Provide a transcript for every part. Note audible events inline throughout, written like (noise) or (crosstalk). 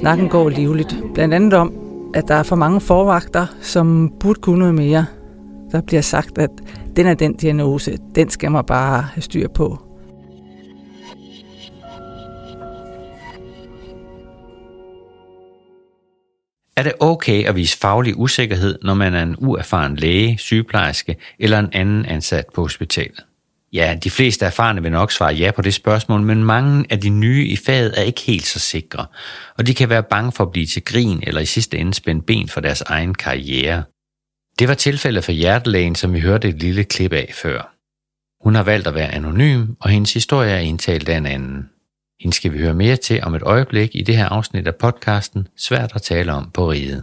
Snakken går livligt. Blandt andet om, at der er for mange forvagter, som burde kunne noget mere. Der bliver sagt, at den er den diagnose, den skal man bare have styr på. Er det okay at vise faglig usikkerhed, når man er en uerfaren læge, sygeplejerske eller en anden ansat på hospitalet? Ja, de fleste erfarne vil nok svare ja på det spørgsmål, men mange af de nye i faget er ikke helt så sikre, og de kan være bange for at blive til grin eller i sidste ende spænde ben for deres egen karriere. Det var tilfældet for hjertelægen, som vi hørte et lille klip af før. Hun har valgt at være anonym, og hendes historie er indtalt af en anden. Hende skal vi høre mere til om et øjeblik i det her afsnit af podcasten Svært at tale om på riget.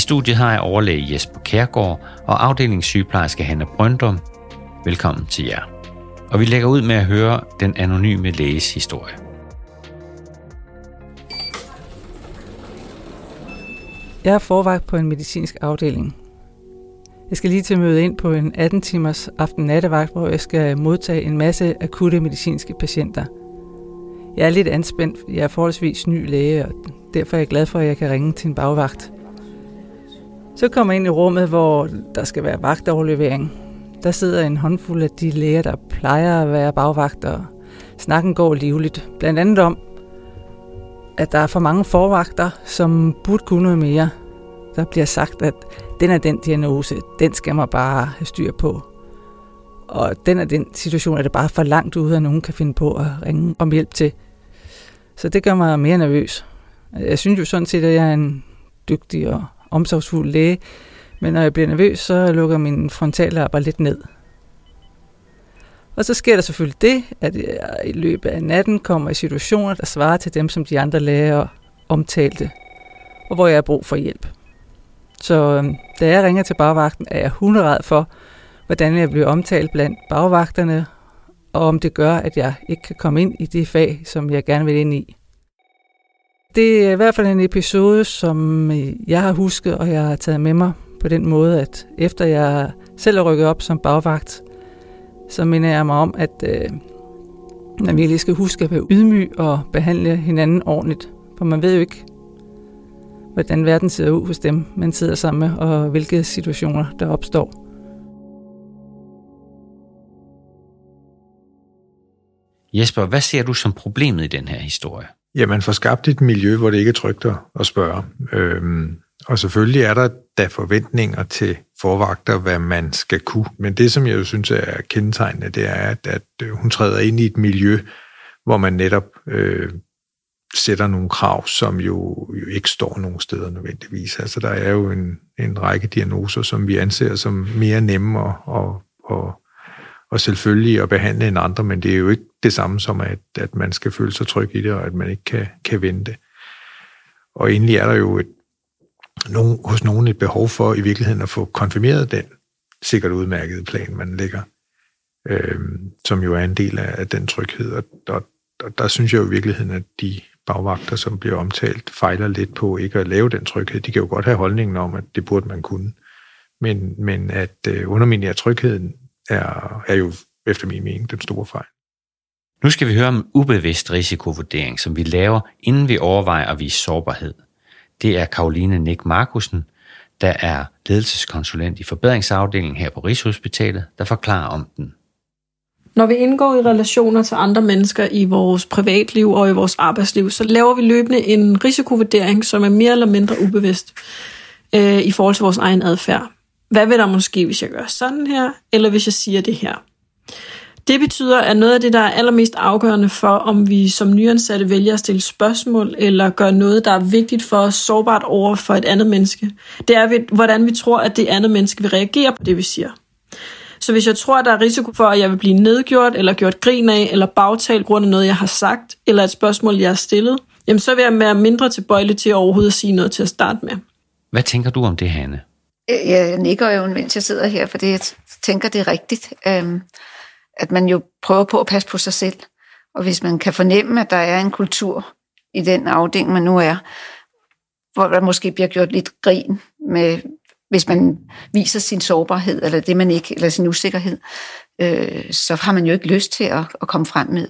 I studiet har jeg overlæge Jesper Kærgaard og afdelingssygeplejerske Hanna Brøndum. Velkommen til jer. Og vi lægger ud med at høre den anonyme læges historie. Jeg er forvagt på en medicinsk afdeling. Jeg skal lige til møde ind på en 18 timers aften-nattevagt, hvor jeg skal modtage en masse akutte medicinske patienter. Jeg er lidt anspændt, jeg er forholdsvis ny læge, og derfor er jeg glad for, at jeg kan ringe til en bagvagt. Så kommer jeg ind i rummet, hvor der skal være vagtoverlevering. Der sidder en håndfuld af de læger, der plejer at være bagvagter. Snakken går livligt. Blandt andet om, at der er for mange forvagter, som burde kunne noget mere. Der bliver sagt, at den er den diagnose, den skal man bare have styr på. Og den er den situation, at det bare for langt ude, at nogen kan finde på at ringe om hjælp til. Så det gør mig mere nervøs. Jeg synes jo sådan set, at jeg er en dygtig og omsorgsfuld læge, men når jeg bliver nervøs, så lukker min frontallapper lidt ned. Og så sker der selvfølgelig det, at jeg i løbet af natten kommer i situationer, der svarer til dem, som de andre læger omtalte, og hvor jeg har brug for hjælp. Så øhm, da jeg ringer til bagvagten, er jeg hunderad for, hvordan jeg bliver omtalt blandt bagvagterne, og om det gør, at jeg ikke kan komme ind i det fag, som jeg gerne vil ind i. Det er i hvert fald en episode, som øh, jeg har husket, og jeg har taget med mig på den måde, at efter jeg selv er rykket op som bagvagt, så minder jeg mig om, at øh, man lige skal huske at være ydmyg og behandle hinanden ordentligt. For man ved jo ikke, hvordan verden ser ud hos dem, man sidder sammen med, og hvilke situationer der opstår. Jesper, hvad ser du som problemet i den her historie? Ja, man får skabt et miljø, hvor det ikke er trygt at spørge. Øhm, og selvfølgelig er der da forventninger til forvagter, hvad man skal kunne. Men det, som jeg jo synes er kendetegnende, det er, at, at øh, hun træder ind i et miljø, hvor man netop øh, sætter nogle krav, som jo, jo ikke står nogen steder nødvendigvis. Altså, der er jo en, en række diagnoser, som vi anser som mere nemme at, at, at og selvfølgelig at behandle en andre, men det er jo ikke det samme som, at, at man skal føle sig tryg i det, og at man ikke kan, kan vente. Og egentlig er der jo et, nogen, hos nogen et behov for i virkeligheden at få konfirmeret den sikkert udmærkede plan, man lægger, øh, som jo er en del af, af den tryghed. Og, og, og der synes jeg jo i virkeligheden, at de bagvagter, som bliver omtalt, fejler lidt på ikke at lave den tryghed. De kan jo godt have holdningen om, at det burde man kunne. Men, men at øh, underminere trygheden er, er jo efter min mening den store fejl. Nu skal vi høre om ubevidst risikovurdering, som vi laver, inden vi overvejer at vise sårbarhed. Det er Karoline Nick Markusen, der er ledelseskonsulent i forbedringsafdelingen her på Rigshospitalet, der forklarer om den. Når vi indgår i relationer til andre mennesker i vores privatliv og i vores arbejdsliv, så laver vi løbende en risikovurdering, som er mere eller mindre ubevidst øh, i forhold til vores egen adfærd. Hvad vil der måske, hvis jeg gør sådan her, eller hvis jeg siger det her? Det betyder, at noget af det, der er allermest afgørende for, om vi som nyansatte vælger at stille spørgsmål, eller gøre noget, der er vigtigt for os, sårbart over for et andet menneske, det er, hvordan vi tror, at det andet menneske vil reagere på det, vi siger. Så hvis jeg tror, at der er risiko for, at jeg vil blive nedgjort, eller gjort grin af, eller bagtalt grund af noget, jeg har sagt, eller et spørgsmål, jeg har stillet, jamen så vil jeg være mindre tilbøjelig til overhovedet at sige noget til at starte med. Hvad tænker du om det, Hanne? Øh, jeg nikker jo, mens jeg sidder her, fordi jeg tænker, det er rigtigt. Øhm, at man jo prøver på at passe på sig selv. Og hvis man kan fornemme, at der er en kultur i den afdeling, man nu er, hvor der måske bliver gjort lidt grin med hvis man viser sin sårbarhed, eller det man ikke, eller sin usikkerhed, øh, så har man jo ikke lyst til at, at komme frem med.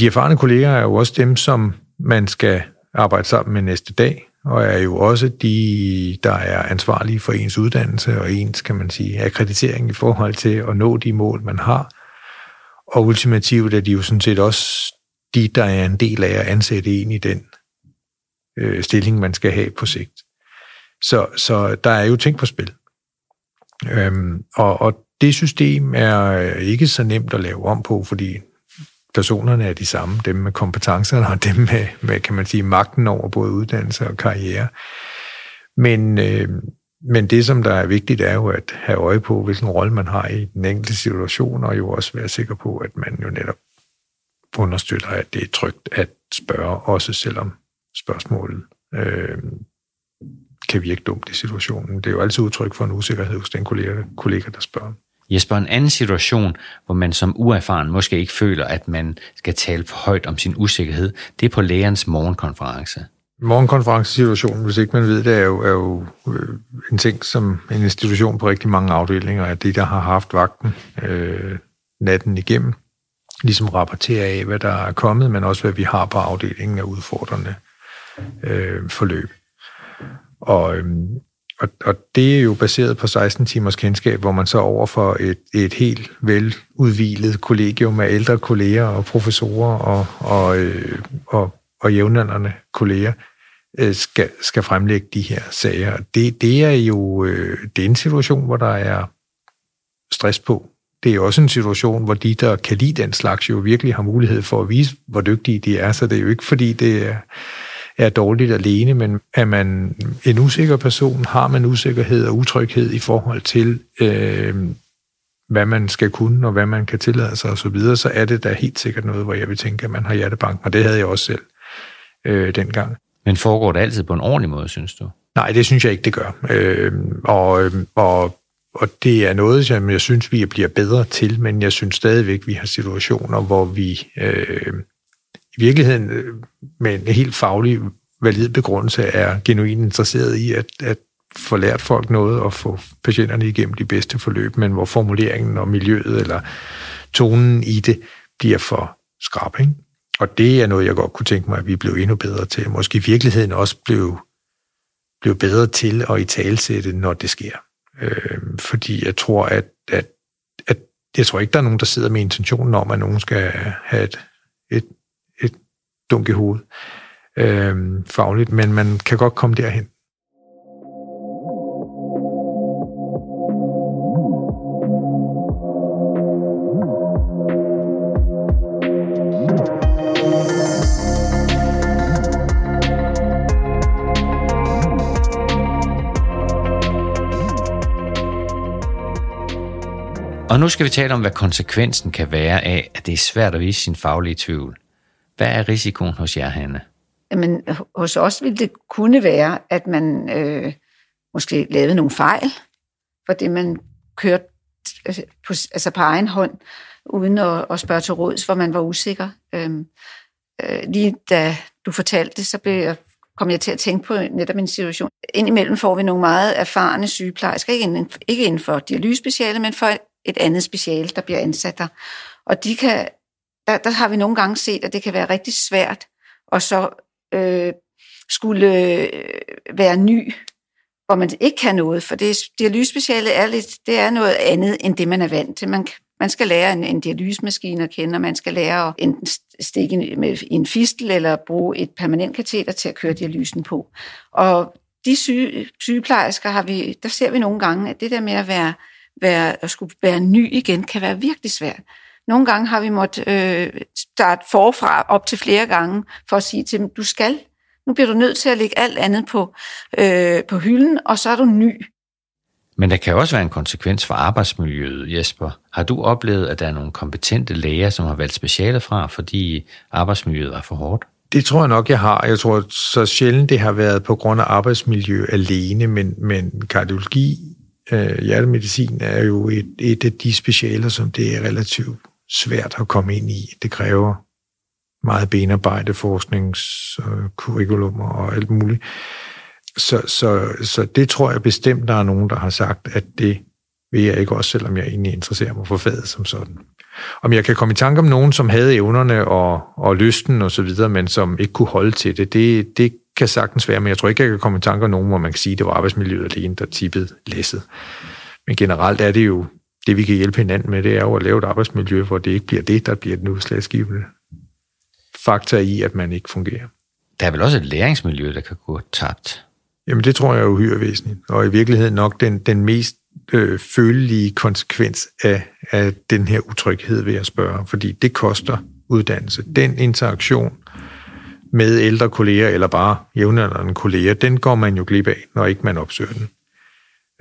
De erfarne kolleger er jo også dem, som man skal arbejde sammen med næste dag, og er jo også de, der er ansvarlige for ens uddannelse og ens, kan man sige, akkreditering i forhold til at nå de mål, man har. Og ultimativt er de jo sådan set også de, der er en del af at ansætte en i den øh, stilling, man skal have på sigt. Så, så der er jo ting på spil. Øhm, og, og det system er ikke så nemt at lave om på, fordi personerne er de samme, dem med kompetencerne og dem med, hvad kan man sige, magten over både uddannelse og karriere. Men, øh, men det, som der er vigtigt, er jo at have øje på, hvilken rolle man har i den enkelte situation, og jo også være sikker på, at man jo netop understøtter, at det er trygt at spørge, også selvom spørgsmålet øh, kan virke dumt i situationen. Det er jo altid udtryk for en usikkerhed hos den kollega, kollega der spørger. Jesper, en anden situation, hvor man som uerfaren måske ikke føler, at man skal tale for højt om sin usikkerhed, det er på lægerens morgenkonference. Morgenkonferencesituationen, hvis ikke man ved det, er jo, er jo øh, en ting, som en institution på rigtig mange afdelinger, at de, der har haft vagten øh, natten igennem, ligesom rapporterer af, hvad der er kommet, men også hvad vi har på afdelingen af udfordrende øh, forløb. Og, øhm, og, og det er jo baseret på 16 timers kendskab, hvor man så over for et, et helt veludvilet kollegium af ældre kolleger og professorer og, og, øh, og, og jævnaldrende kolleger øh, skal, skal fremlægge de her sager. Det, det er jo øh, det er en situation, hvor der er stress på. Det er også en situation, hvor de, der kan lide den slags, jo virkelig har mulighed for at vise, hvor dygtige de er. Så det er jo ikke, fordi det er er dårligt alene, men er man en usikker person, har man usikkerhed og utryghed i forhold til, øh, hvad man skal kunne, og hvad man kan tillade sig osv., så, så er det da helt sikkert noget, hvor jeg vil tænke, at man har hjertebank, og det havde jeg også selv øh, dengang. Men foregår det altid på en ordentlig måde, synes du? Nej, det synes jeg ikke, det gør. Øh, og, og, og det er noget, som jeg synes, vi bliver bedre til, men jeg synes stadigvæk, vi har situationer, hvor vi øh, i virkeligheden øh, med en helt faglig, valid begrundelse er genuint interesseret i at, at få lært folk noget og få patienterne igennem de bedste forløb, men hvor formuleringen og miljøet eller tonen i det bliver for skrab. Ikke? Og det er noget, jeg godt kunne tænke mig, at vi blev endnu bedre til. Måske i virkeligheden også blev, blev bedre til at i talsætte, når det sker. Øh, fordi jeg tror, at, at, at jeg tror ikke, der er nogen, der sidder med intentionen om, at nogen skal have et, et dunk i hovedet øh, fagligt, men man kan godt komme derhen. Og nu skal vi tale om, hvad konsekvensen kan være af, at det er svært at vise sin faglige tvivl. Hvad er risikoen hos jer, Hanne? Jamen, hos os ville det kunne være, at man øh, måske lavede nogle fejl, for det man kørte øh, på, altså på egen hånd, uden at, at spørge til råds, hvor man var usikker. Øhm, øh, lige da du fortalte det, så blev jeg, kom jeg til at tænke på netop en situation. Indimellem får vi nogle meget erfarne sygeplejersker, ikke inden, ikke inden for dialysespeciale, men for et andet speciale, der bliver ansat der. Og de kan der, der har vi nogle gange set, at det kan være rigtig svært at så øh, skulle øh, være ny, hvor man ikke kan noget, for det dialysespecialet er lidt, det er noget andet, end det man er vant til. Man, man skal lære en, en dialysemaskine at kende, og man skal lære at enten stikke med en fistel, eller bruge et permanent kateter til at køre dialysen på. Og de syge, sygeplejersker har vi, der ser vi nogle gange, at det der med at være, være, at skulle være ny igen, kan være virkelig svært. Nogle gange har vi måttet øh, starte forfra op til flere gange, for at sige til dem, du skal, nu bliver du nødt til at lægge alt andet på, øh, på hylden, og så er du ny. Men der kan også være en konsekvens for arbejdsmiljøet, Jesper. Har du oplevet, at der er nogle kompetente læger, som har valgt specialet fra, fordi arbejdsmiljøet var for hårdt? Det tror jeg nok, jeg har. Jeg tror så sjældent, det har været på grund af arbejdsmiljø alene, men, men kardiologi, øh, hjertemedicin er jo et, et af de specialer, som det er relativt svært at komme ind i. Det kræver meget benarbejde, forskningskurrikulummer og alt muligt. så, så, så det tror jeg bestemt, der er nogen, der har sagt, at det vil jeg ikke også, selvom jeg egentlig interesserer mig for faget som sådan. Om jeg kan komme i tanke om nogen, som havde evnerne og, og lysten og så videre, men som ikke kunne holde til det, det, det kan sagtens være, men jeg tror ikke, jeg kan komme i tanke om nogen, hvor man kan sige, at det var arbejdsmiljøet alene, der tippede læsset. Men generelt er det jo, det vi kan hjælpe hinanden med, det er jo at lave et arbejdsmiljø, hvor det ikke bliver det, der bliver den udslagsgivende faktor i, at man ikke fungerer. Der er vel også et læringsmiljø, der kan gå tabt? Jamen det tror jeg er uhyre væsentligt, og i virkeligheden nok den, den mest øh, følelige konsekvens af, af den her utryghed ved at spørge, fordi det koster uddannelse. Den interaktion med ældre kolleger, eller bare jævnaldrende kolleger, den går man jo glip af, når ikke man opsøger den.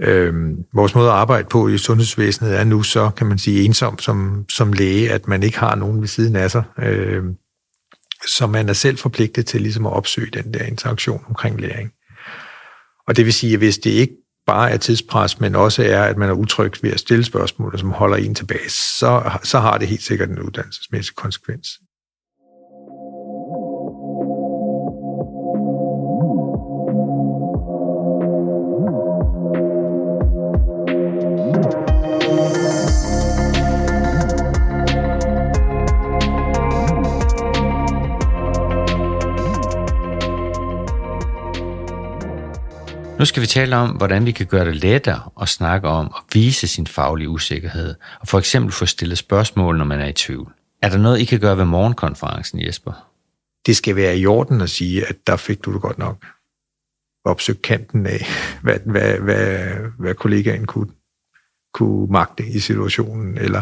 Øh, vores måde at arbejde på i sundhedsvæsenet er nu så, kan man sige, ensom som, som læge, at man ikke har nogen ved siden af sig. Øh, så man er selv forpligtet til ligesom at opsøge den der interaktion omkring læring. Og det vil sige, at hvis det ikke bare er tidspres, men også er, at man er utryg ved at stille spørgsmål, som holder en tilbage, så, så har det helt sikkert en uddannelsesmæssig konsekvens. Nu skal vi tale om, hvordan vi kan gøre det lettere at snakke om og vise sin faglige usikkerhed, og for eksempel få stillet spørgsmål, når man er i tvivl. Er der noget, I kan gøre ved morgenkonferencen, Jesper? Det skal være i orden at sige, at der fik du det godt nok. Opsøg kanten af, (laughs) hvad, hvad, hvad, hvad kollegaen kunne, kunne magte i situationen, eller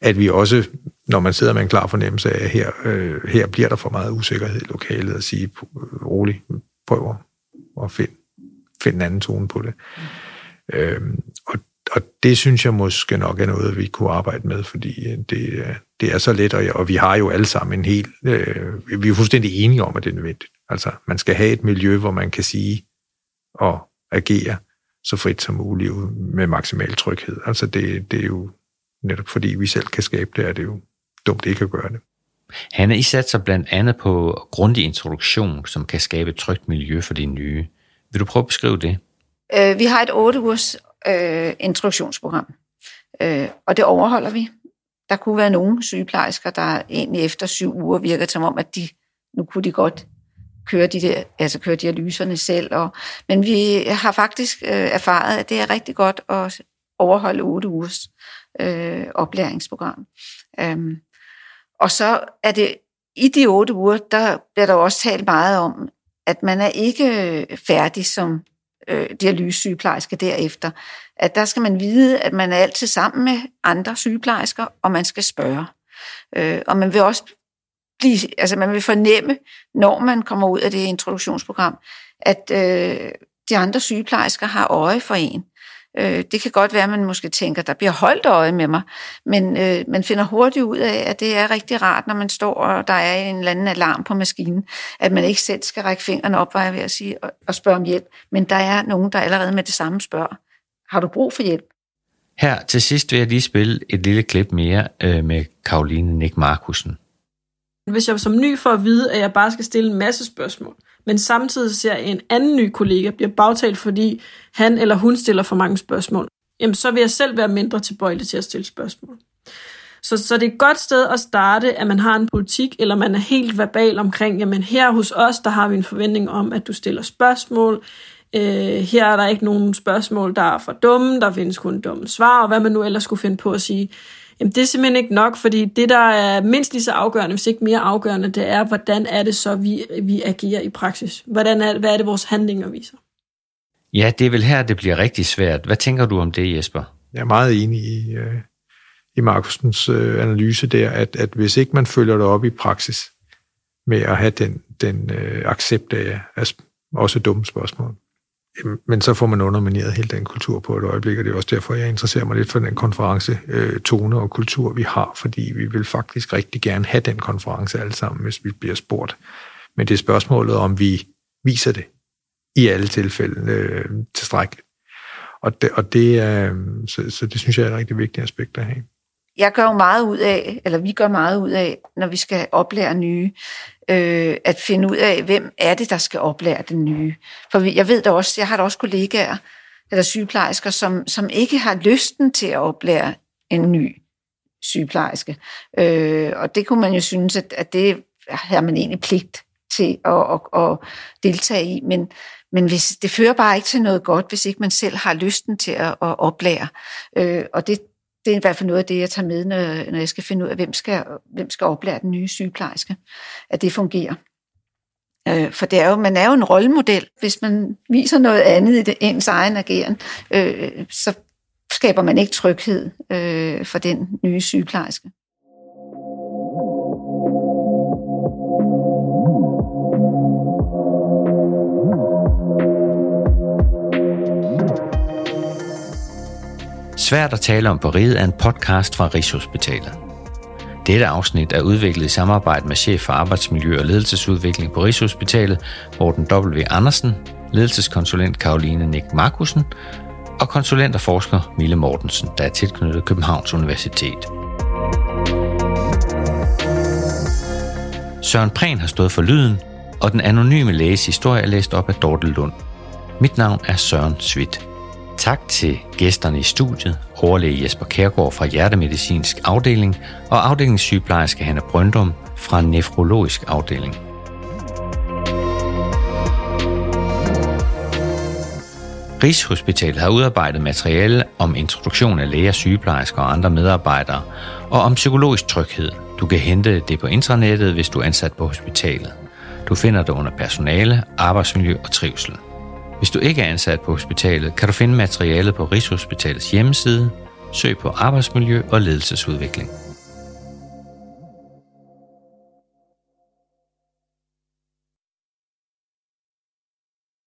at vi også, når man sidder med en klar fornemmelse af, at her, øh, her bliver der for meget usikkerhed i lokalet, at sige, rolig, prøv at finde finde en anden tone på det. Mm. Øhm, og, og det synes jeg måske nok er noget, vi kunne arbejde med, fordi øh, det, øh, det er så let, og, og vi har jo alle sammen en helt... Øh, vi er fuldstændig enige om, at det er nødvendigt. Altså, man skal have et miljø, hvor man kan sige og agere så frit som muligt med maksimal tryghed. Altså, det, det er jo netop fordi vi selv kan skabe det, er det jo dumt ikke at gøre det. Hanne, I sig blandt andet på grundig introduktion, som kan skabe et trygt miljø for de nye. Vil du prøve at beskrive det? Øh, vi har et 8 ugers øh, introduktionsprogram, øh, og det overholder vi. Der kunne være nogle sygeplejersker, der egentlig efter syv uger virker som om, at de nu kunne de godt køre, de der, altså køre dialyserne selv. Og, men vi har faktisk øh, erfaret, at det er rigtig godt at overholde 8 ugers øh, oplæringsprogram. Øhm, og så er det i de otte uger, der bliver der også talt meget om, at man er ikke øh, færdig som øh, dialysesygeplejerske derefter. At der skal man vide, at man er altid sammen med andre sygeplejersker, og man skal spørge. Øh, og man vil også blive, altså man vil fornemme, når man kommer ud af det introduktionsprogram, at øh, de andre sygeplejersker har øje for en. Øh, det kan godt være, at man måske tænker, der bliver holdt øje med mig, men øh, man finder hurtigt ud af, at det er rigtig rart, når man står, og der er en eller anden alarm på maskinen, at man ikke selv skal række fingrene op, var ved at sige, og, og spørge om hjælp. Men der er nogen, der allerede med det samme spørger, har du brug for hjælp? Her til sidst vil jeg lige spille et lille klip mere øh, med Karoline Nick Markusen. Hvis jeg som ny får at vide, at jeg bare skal stille en masse spørgsmål, men samtidig ser en anden ny kollega bliver bagtalt, fordi han eller hun stiller for mange spørgsmål, jamen så vil jeg selv være mindre tilbøjelig til at stille spørgsmål. Så, så det er et godt sted at starte, at man har en politik, eller man er helt verbal omkring, jamen her hos os, der har vi en forventning om, at du stiller spørgsmål. Øh, her er der ikke nogen spørgsmål, der er for dumme, der findes kun dumme svar, og hvad man nu ellers skulle finde på at sige. Jamen, det er simpelthen ikke nok, fordi det, der er mindst lige så afgørende, hvis ikke mere afgørende, det er, hvordan er det så, vi, vi agerer i praksis? Hvordan er, hvad er det, vores handlinger viser? Ja, det er vel her, det bliver rigtig svært. Hvad tænker du om det, Jesper? Jeg er meget enig i, øh, i Markusens øh, analyse der, at, at hvis ikke man følger det op i praksis med at have den, den øh, accept af, af også dumme spørgsmål, Øhm, men så får man undermineret hele den kultur på et øjeblik, og det er også derfor, jeg interesserer mig lidt for den konference øh, tone og kultur, vi har, fordi vi vil faktisk rigtig gerne have den konference alle sammen, hvis vi bliver spurgt. Men det er spørgsmålet, om vi viser det i alle tilfælde øh, tilstrækkeligt. Og det, og det er, øh, så, så det synes jeg er et rigtig vigtigt aspekt at have jeg gør jo meget ud af, eller vi gør meget ud af, når vi skal oplære nye, øh, at finde ud af, hvem er det, der skal oplære den nye. For jeg ved da også, jeg har da også kollegaer, eller sygeplejersker, som, som ikke har lysten til at oplære en ny sygeplejerske. Øh, og det kunne man jo synes, at, at det har man egentlig pligt til at, at, at deltage i, men, men hvis, det fører bare ikke til noget godt, hvis ikke man selv har lysten til at, at oplære. Øh, og det, det er i hvert fald noget af det, jeg tager med, når, når jeg skal finde ud af, hvem skal, hvem skal oplære den nye sygeplejerske, at det fungerer. Øh, for det er jo, man er jo en rollemodel. Hvis man viser noget andet i det, ens egen ageren, øh, så skaber man ikke tryghed øh, for den nye sygeplejerske. Svært at tale om på riget er en podcast fra Rigshospitalet. Dette afsnit er udviklet i samarbejde med chef for arbejdsmiljø og ledelsesudvikling på Rigshospitalet, Morten W. Andersen, ledelseskonsulent Karoline Nick Markusen og konsulent og forsker Mille Mortensen, der er tilknyttet Københavns Universitet. Søren Prehn har stået for lyden, og den anonyme læges historie er læst op af Dorte Lund. Mit navn er Søren Svit. Tak til gæsterne i studiet, overlæge Jesper Kærgaard fra Hjertemedicinsk Afdeling og afdelingssygeplejerske Hanna Brøndum fra Nefrologisk Afdeling. Rigshospitalet har udarbejdet materiale om introduktion af læger, sygeplejersker og andre medarbejdere, og om psykologisk tryghed. Du kan hente det på intranettet, hvis du er ansat på hospitalet. Du finder det under personale, arbejdsmiljø og trivsel. Hvis du ikke er ansat på hospitalet, kan du finde materialet på Rigshospitalets hjemmeside. Søg på arbejdsmiljø og ledelsesudvikling.